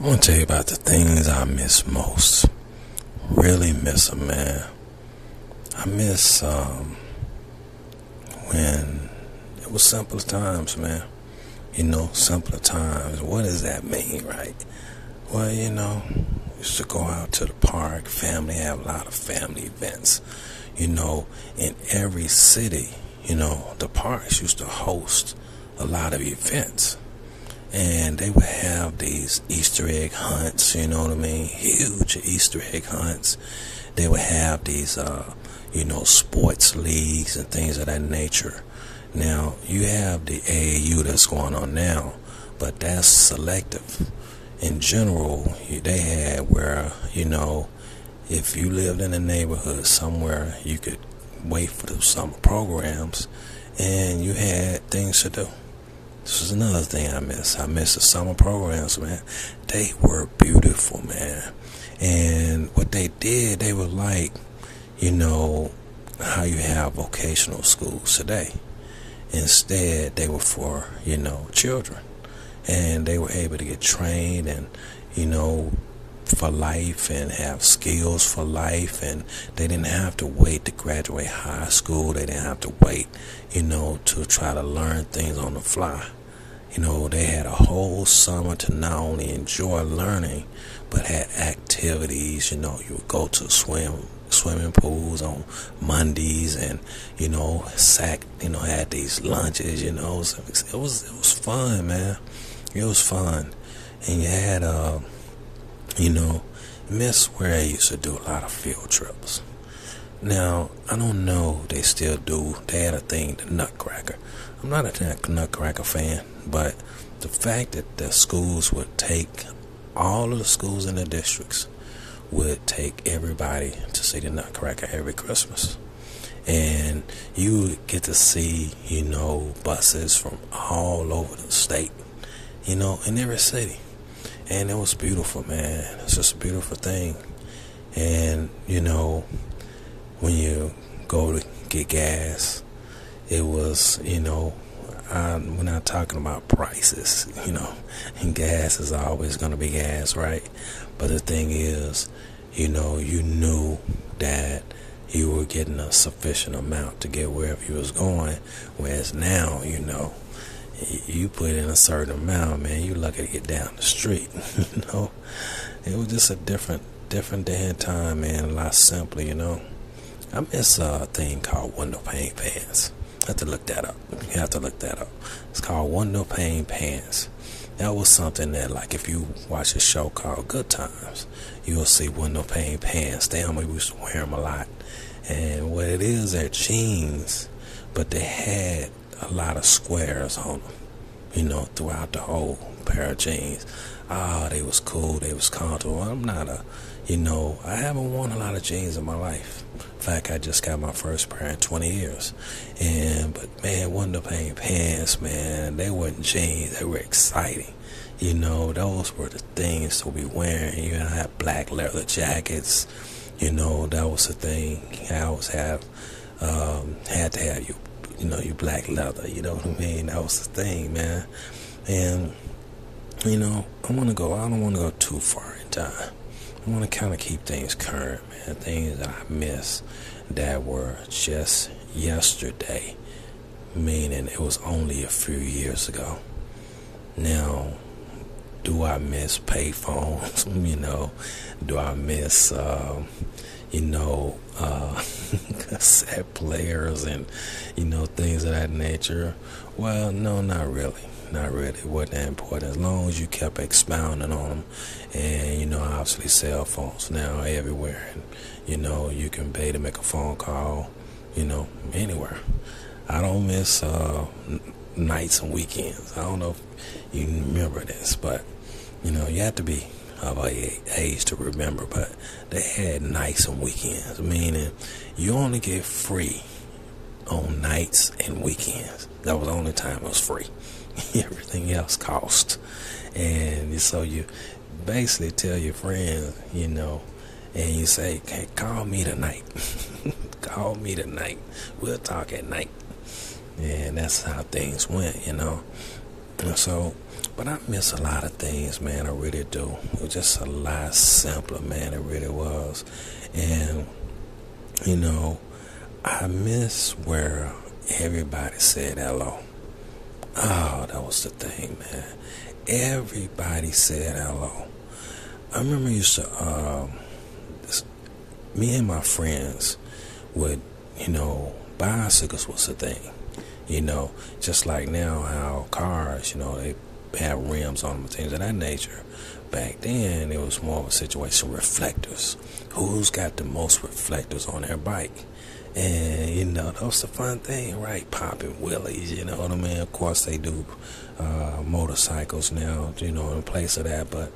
I want to tell you about the things I miss most. Really miss them, man. I miss um, when it was simpler times, man. You know, simpler times. What does that mean, right? Well, you know, used to go out to the park. Family have a lot of family events. You know, in every city, you know, the parks used to host a lot of events and they would have these Easter egg hunts, you know what I mean? Huge Easter egg hunts. They would have these, uh, you know, sports leagues and things of that nature. Now, you have the AAU that's going on now, but that's selective. In general, they had where, you know, if you lived in a neighborhood somewhere, you could wait for the summer programs and you had things to do. This is another thing I miss. I miss the summer programs, man. They were beautiful, man. And what they did, they were like, you know, how you have vocational schools today. Instead, they were for, you know, children. And they were able to get trained and, you know, for life and have skills for life and they didn't have to wait to graduate high school. They didn't have to wait you know to try to learn things on the fly. You know they had a whole summer to not only enjoy learning but had activities. You know you would go to swim swimming pools on Mondays and you know sack you know had these lunches you know. It was it was, it was fun man. It was fun. And you had uh you know, Miss Where I used to do a lot of field trips. Now, I don't know they still do. They had a thing, the Nutcracker. I'm not a Nutcracker fan, but the fact that the schools would take, all of the schools in the districts would take everybody to see the Nutcracker every Christmas. And you would get to see, you know, buses from all over the state, you know, in every city and it was beautiful, man. It's just a beautiful thing. And you know, when you go to get gas, it was you know, I, we're not talking about prices, you know, and gas is always to be gas, right? But the thing is, you know, you knew that you were getting a sufficient amount to get wherever you was going, whereas now, you know, you put in a certain amount, man, you lucky to get down the street. you know, it was just a different, different day and time, man. A lot simpler, you know. I miss a thing called window pane pants. I have to look that up. You have to look that up. It's called window pane pants. That was something that, like, if you watch a show called Good Times, you'll see window pane pants. Damn, we used to wear them a lot. And what it is, they're jeans, but they had a lot of squares on them, you know, throughout the whole pair of jeans. Ah, oh, they was cool, they was comfortable. I'm not a, you know, I haven't worn a lot of jeans in my life. In fact, I just got my first pair in 20 years. And, but man, window pane pants, man, they weren't jeans, they were exciting. You know, those were the things to be wearing. You know, I had black leather jackets. You know, that was the thing. I always have, um, had to have your you know, your black leather. You know what I mean? That was the thing, man. And you know, I want to go. I don't want to go too far in time. I want to kind of keep things current, man. Things that I miss that were just yesterday, meaning it was only a few years ago. Now, do I miss payphones? you know, do I miss, uh, you know, uh, cassette players and you know things of that nature. Well, no, not really. Not really. It wasn't that important. As long as you kept expounding on them, and you know, obviously, cell phones now everywhere, and you know, you can pay to make a phone call, you know, anywhere. I don't miss uh, nights and weekends. I don't know if you remember this, but you know, you have to be of a age to remember, but they had nights and weekends, meaning you only get free on nights and weekends. That was the only time it was free. Everything else cost. And so you basically tell your friends, you know, and you say, hey, call me tonight. call me tonight. We'll talk at night. And that's how things went, you know. And so But I miss a lot of things, man. I really do. It was just a lot simpler, man. It really was. And, you know, I miss where everybody said hello. Oh, that was the thing, man. Everybody said hello. I remember used to, um, this, me and my friends would, you know, bicycles was the thing. You know, just like now how cars, you know, they have rims on them things of that nature. Back then, it was more of a situation reflectors. Who's got the most reflectors on their bike? And, you know, that was the fun thing, right? Popping wheelies, you know what I mean? Of course, they do uh, motorcycles now, you know, in place of that. But,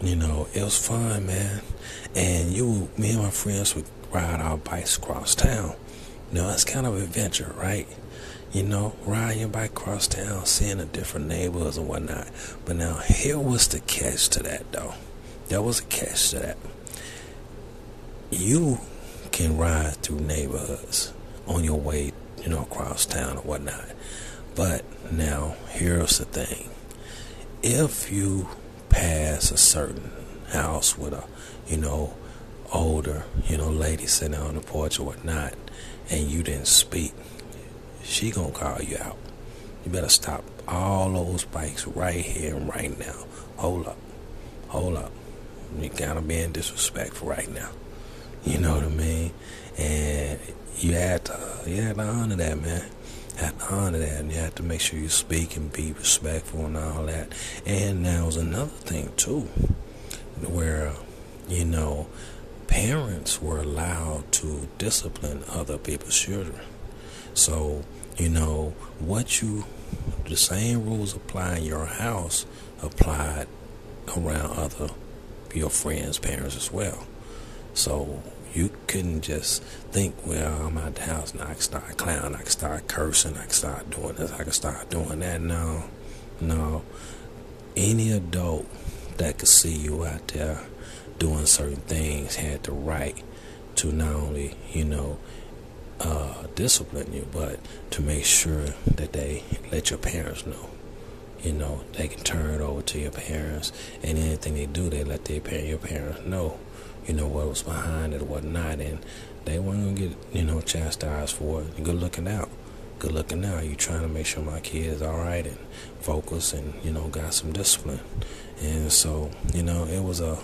you know, it was fun, man. And you, me and my friends would ride our bikes across town. You know, it's kind of adventure, right? You know, riding your bike across town, seeing the different neighborhoods and whatnot. But now, here was the catch to that, though. There was a catch to that. You can ride through neighborhoods on your way, you know, across town or whatnot. But now, here's the thing. If you pass a certain house with a, you know, older, you know, lady sitting on the porch or whatnot, and you didn't speak, she gonna call you out. You better stop all those bikes right here and right now. Hold up. Hold up. You gotta be in disrespectful right now. You know what I mean? And you had to you had to honor that man. You had to honor that and you had to make sure you speak and be respectful and all that. And there was another thing too, where, you know, parents were allowed to discipline other people's children. So, you know, what you, the same rules apply in your house applied around other, your friends' parents as well. So you couldn't just think, well, I'm at the house and I can start clowning, I can start cursing, I can start doing this, I can start doing that. No, no. Any adult that could see you out there doing certain things had the right to not only, you know, uh, discipline you, but to make sure that they let your parents know. You know, they can turn it over to your parents, and anything they do, they let their your parents know. You know what was behind it, what not, and they weren't gonna get you know chastised for it. Good looking out, good looking out. You trying to make sure my kid's all right and focus, and you know got some discipline, and so you know it was a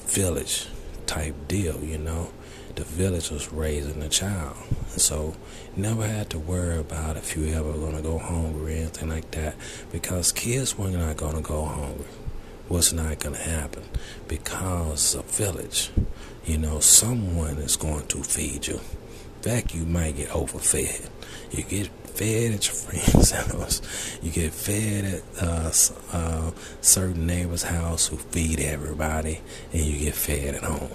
village type deal. You know, the village was raising the child. So never had to worry about if you ever gonna go hungry or anything like that because kids were not gonna go hungry. What's not gonna happen because a village, you know, someone is going to feed you. In fact, you might get overfed. You get fed at your friend's house. You get fed at uh, uh, certain neighbor's house who feed everybody, and you get fed at home.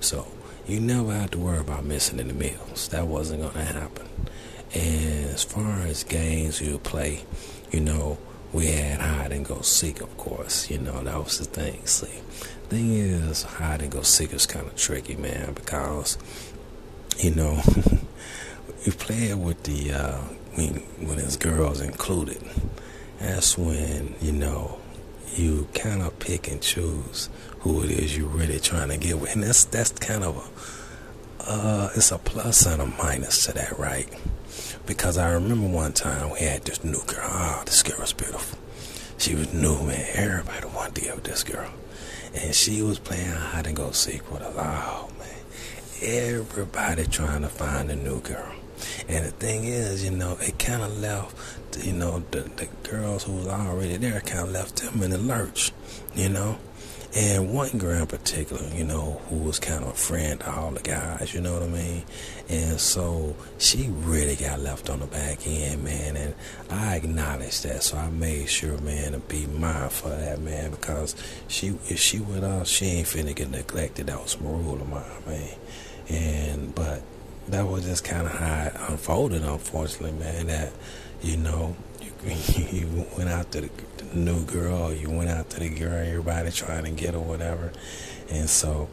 So you never have to worry about missing any meals. That wasn't going to happen. And as far as games you play, you know, we had hide and go seek, of course. You know, that was the thing. See, thing is, hide and go seek is kind of tricky, man, because, you know, you play it with the, uh, when, when it's girls included. That's when, you know, you kind of pick and choose who it is you're really trying to get with. And that's that's kind of a uh, it's a plus and a minus to that, right? Because I remember one time we had this new girl. Oh, this girl was beautiful. She was new, man. Everybody wanted to get with this girl. And she was playing hide and go seek with us. Oh, man. Everybody trying to find a new girl. And the thing is, you know, it kind of left, you know, the, the girls who was already there kind of left them in the lurch, you know. And one girl in particular, you know, who was kind of a friend to all the guys, you know what I mean? And so she really got left on the back end, man. And I acknowledged that, so I made sure, man, to be mindful of that, man, because she, if she with us, she ain't finna get neglected. That was some rule of mine, man. And, but that was just kind of how it unfolded, unfortunately, man. That, you know, you went out to the, the new girl, you went out to the girl, everybody trying to get her, whatever. And so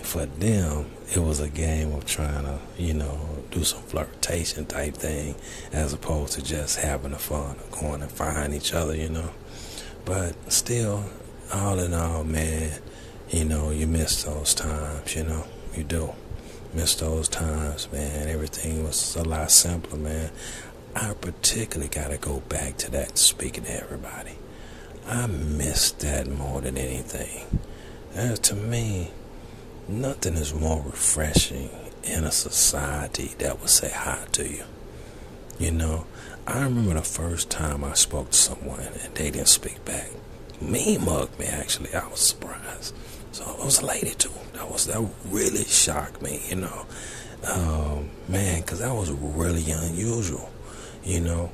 for them, it was a game of trying to, you know, do some flirtation type thing as opposed to just having the fun of going and find each other, you know. But still, all in all, man, you know, you miss those times, you know, you do. Miss those times, man. Everything was a lot simpler, man. I particularly got to go back to that speaking to everybody. I miss that more than anything. To me, nothing is more refreshing in a society that would say hi to you. You know, I remember the first time I spoke to someone and they didn't speak back. Me mugged me actually. I was surprised. So it was a lady too. That was that really shocked me. You know, um, man, because that was really unusual. You know,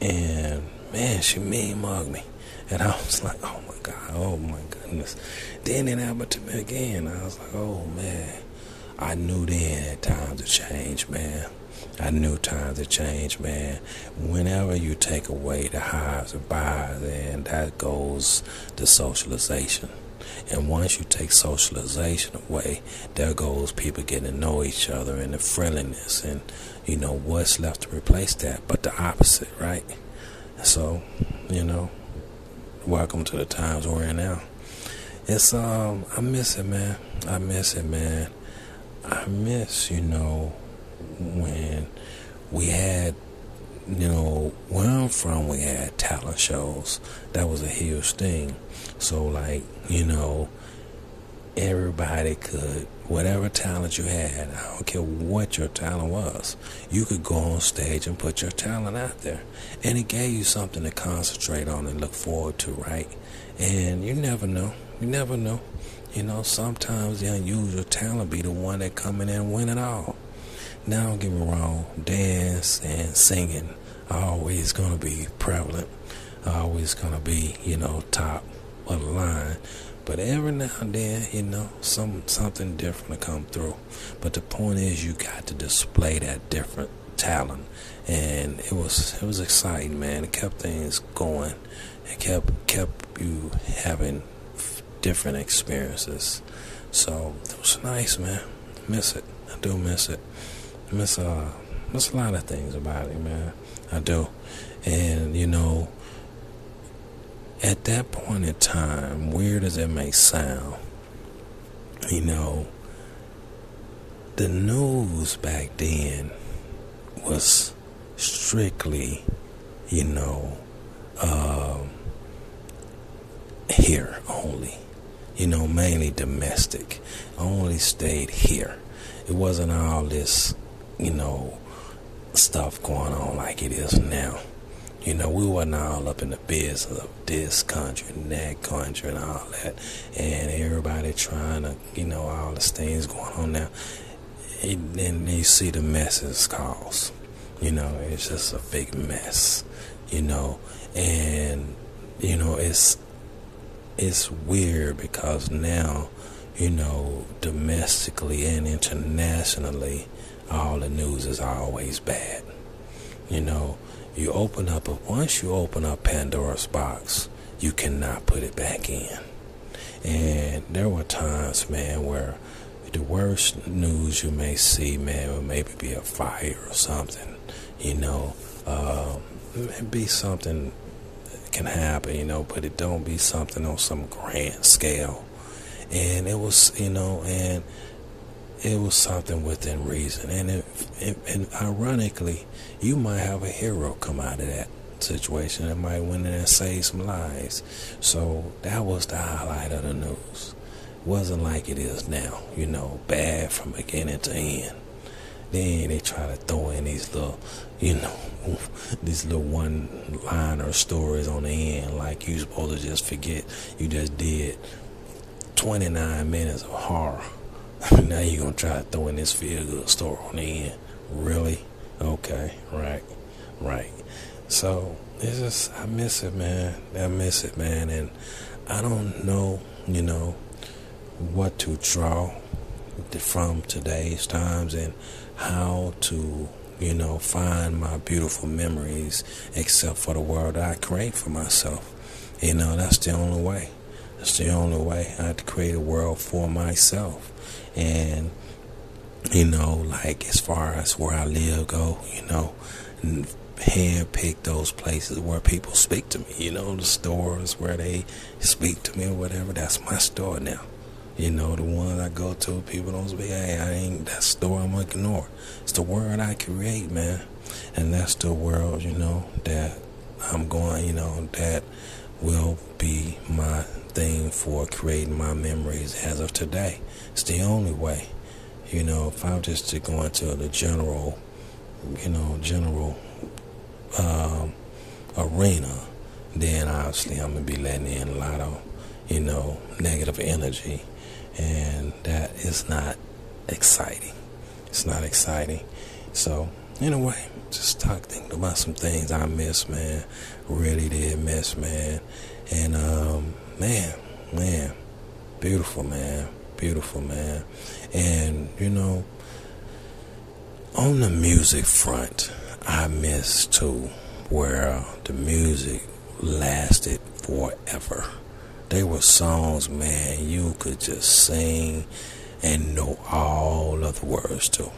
and man, she mean mugged me, and I was like, oh my god, oh my goodness. Then it happened to me again. I was like, oh man. I knew then time to change, man. I knew time to change, man. Whenever you take away the highs and buys, then that goes to socialization. And once you take socialization away, there goes people getting to know each other and the friendliness and you know what's left to replace that but the opposite, right? So, you know, welcome to the times we're in now. It's um I miss it man. I miss it man. I miss, you know, when we had you know, where I'm from, we had talent shows. That was a huge thing. So, like, you know, everybody could, whatever talent you had, I don't care what your talent was, you could go on stage and put your talent out there. And it gave you something to concentrate on and look forward to, right? And you never know. You never know. You know, sometimes the unusual talent be the one that come in and win it all. Now, don't get me wrong, dance and singing are always going to be prevalent, are always going to be, you know, top of the line. But every now and then, you know, some something different to come through. But the point is, you got to display that different talent, and it was it was exciting, man. It kept things going. It kept kept you having different experiences. So it was nice, man. I miss it. I do miss it. Miss uh miss a lot of things about it, man. I do. And you know, at that point in time, weird as it may sound, you know, the news back then was strictly, you know, um, here only. You know, mainly domestic. Only stayed here. It wasn't all this, you know, stuff going on like it is now. You know, we wasn't all up in the business of this country and that country and all that, and everybody trying to, you know, all the things going on now. And then you see the messes cause. You know, it's just a big mess. You know, and you know it's it's weird because now, you know, domestically and internationally, all the news is always bad. You know, you open up, once you open up Pandora's box, you cannot put it back in. And there were times, man, where the worst news you may see, man, would maybe be a fire or something. You know, um, it be something can happen, you know, but it don't be something on some grand scale. And it was, you know, and it was something within reason. And, it, and ironically, you might have a hero come out of that situation that might win in and save some lives. So that was the highlight of the news. It wasn't like it is now, you know, bad from beginning to end. Then they try to throw in these little, you know, these little one liner stories on the end, like you supposed to just forget you just did 29 minutes of horror now you're gonna try to throw in this feel good story on the end. Really? Okay, right, right. So it's just I miss it, man. I miss it, man, and I don't know, you know, what to draw from today's times and how to, you know, find my beautiful memories except for the world I create for myself. You know, that's the only way. That's the only way. I have to create a world for myself and you know like as far as where i live go you know handpick those places where people speak to me. You know, the stores where they speak to me or whatever. That's my store now. You know, the ones I go to, people don't speak. Hey, I ain't that store. I'm ignore. It's the world I create, man, and that's the world. You know that I'm going. You know that will be my thing for creating my memories as of today. It's the only way. You know, if I'm just to go into the general, you know, general um, arena, then obviously I'm gonna be letting in a lot of, you know, negative energy, and that is not exciting. It's not exciting. So anyway, just talk thinking about some things I miss, man. Really did miss, man. And um, man, man, beautiful, man, beautiful, man. And you know, on the music front, I miss too, where the music lasted forever. They were songs, man, you could just sing and know all of the words to.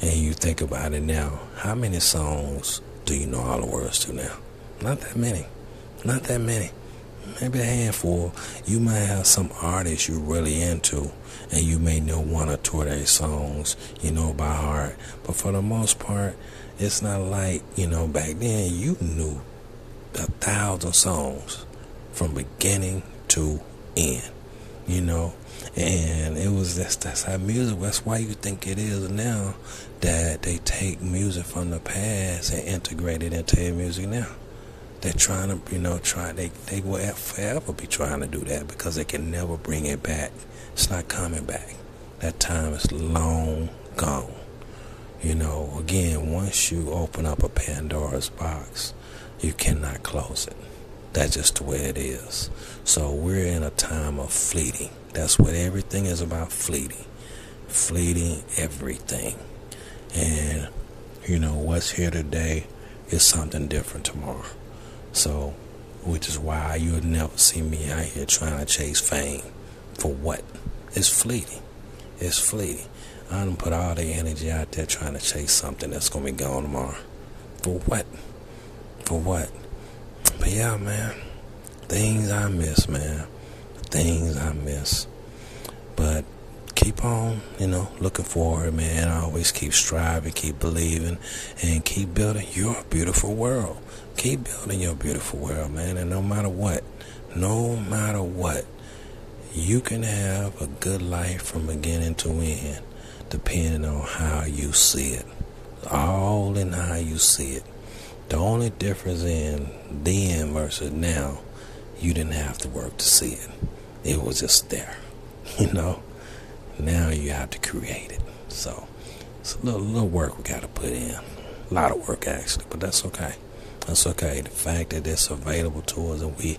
And you think about it now, how many songs do you know all the words to now? Not that many. Not that many. Maybe a handful. You might have some artists you're really into, and you may know one or two of their songs, you know, by heart. But for the most part, it's not like, you know, back then you knew a thousand songs from beginning to end, you know. And it was that's that's how music. That's why you think it is now that they take music from the past and integrate it into their music now. They're trying to, you know, try. They they will forever be trying to do that because they can never bring it back. It's not coming back. That time is long gone. You know, again, once you open up a Pandora's box, you cannot close it. That's just the way it is. So we're in a time of fleeting. That's what everything is about fleeting. Fleeting everything. And, you know, what's here today is something different tomorrow. So, which is why you'll never see me out here trying to chase fame. For what? It's fleeting. It's fleeting. I don't put all the energy out there trying to chase something that's gonna be gone tomorrow. For what? For what? But yeah, man. Things I miss, man. Things I miss. But keep on, you know, looking forward, man. Always keep striving, keep believing, and keep building your beautiful world. Keep building your beautiful world, man. And no matter what, no matter what, you can have a good life from beginning to end depending on how you see it. All in how you see it. The only difference in then versus now, you didn't have to work to see it. It was just there. You know? Now you have to create it. So it's a little, little work we got to put in. A lot of work, actually, but that's okay. That's okay. The fact that it's available to us and we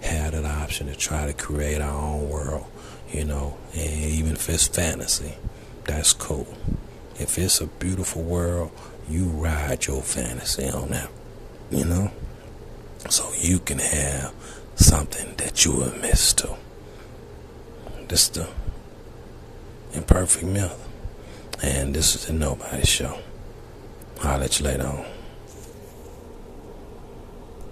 had an option to try to create our own world, you know, and even if it's fantasy, that's cool. If it's a beautiful world, you ride your fantasy on that, you know? So you can have something that you will miss to. This is the imperfect myth. And this is the Nobody Show. I'll let you later on.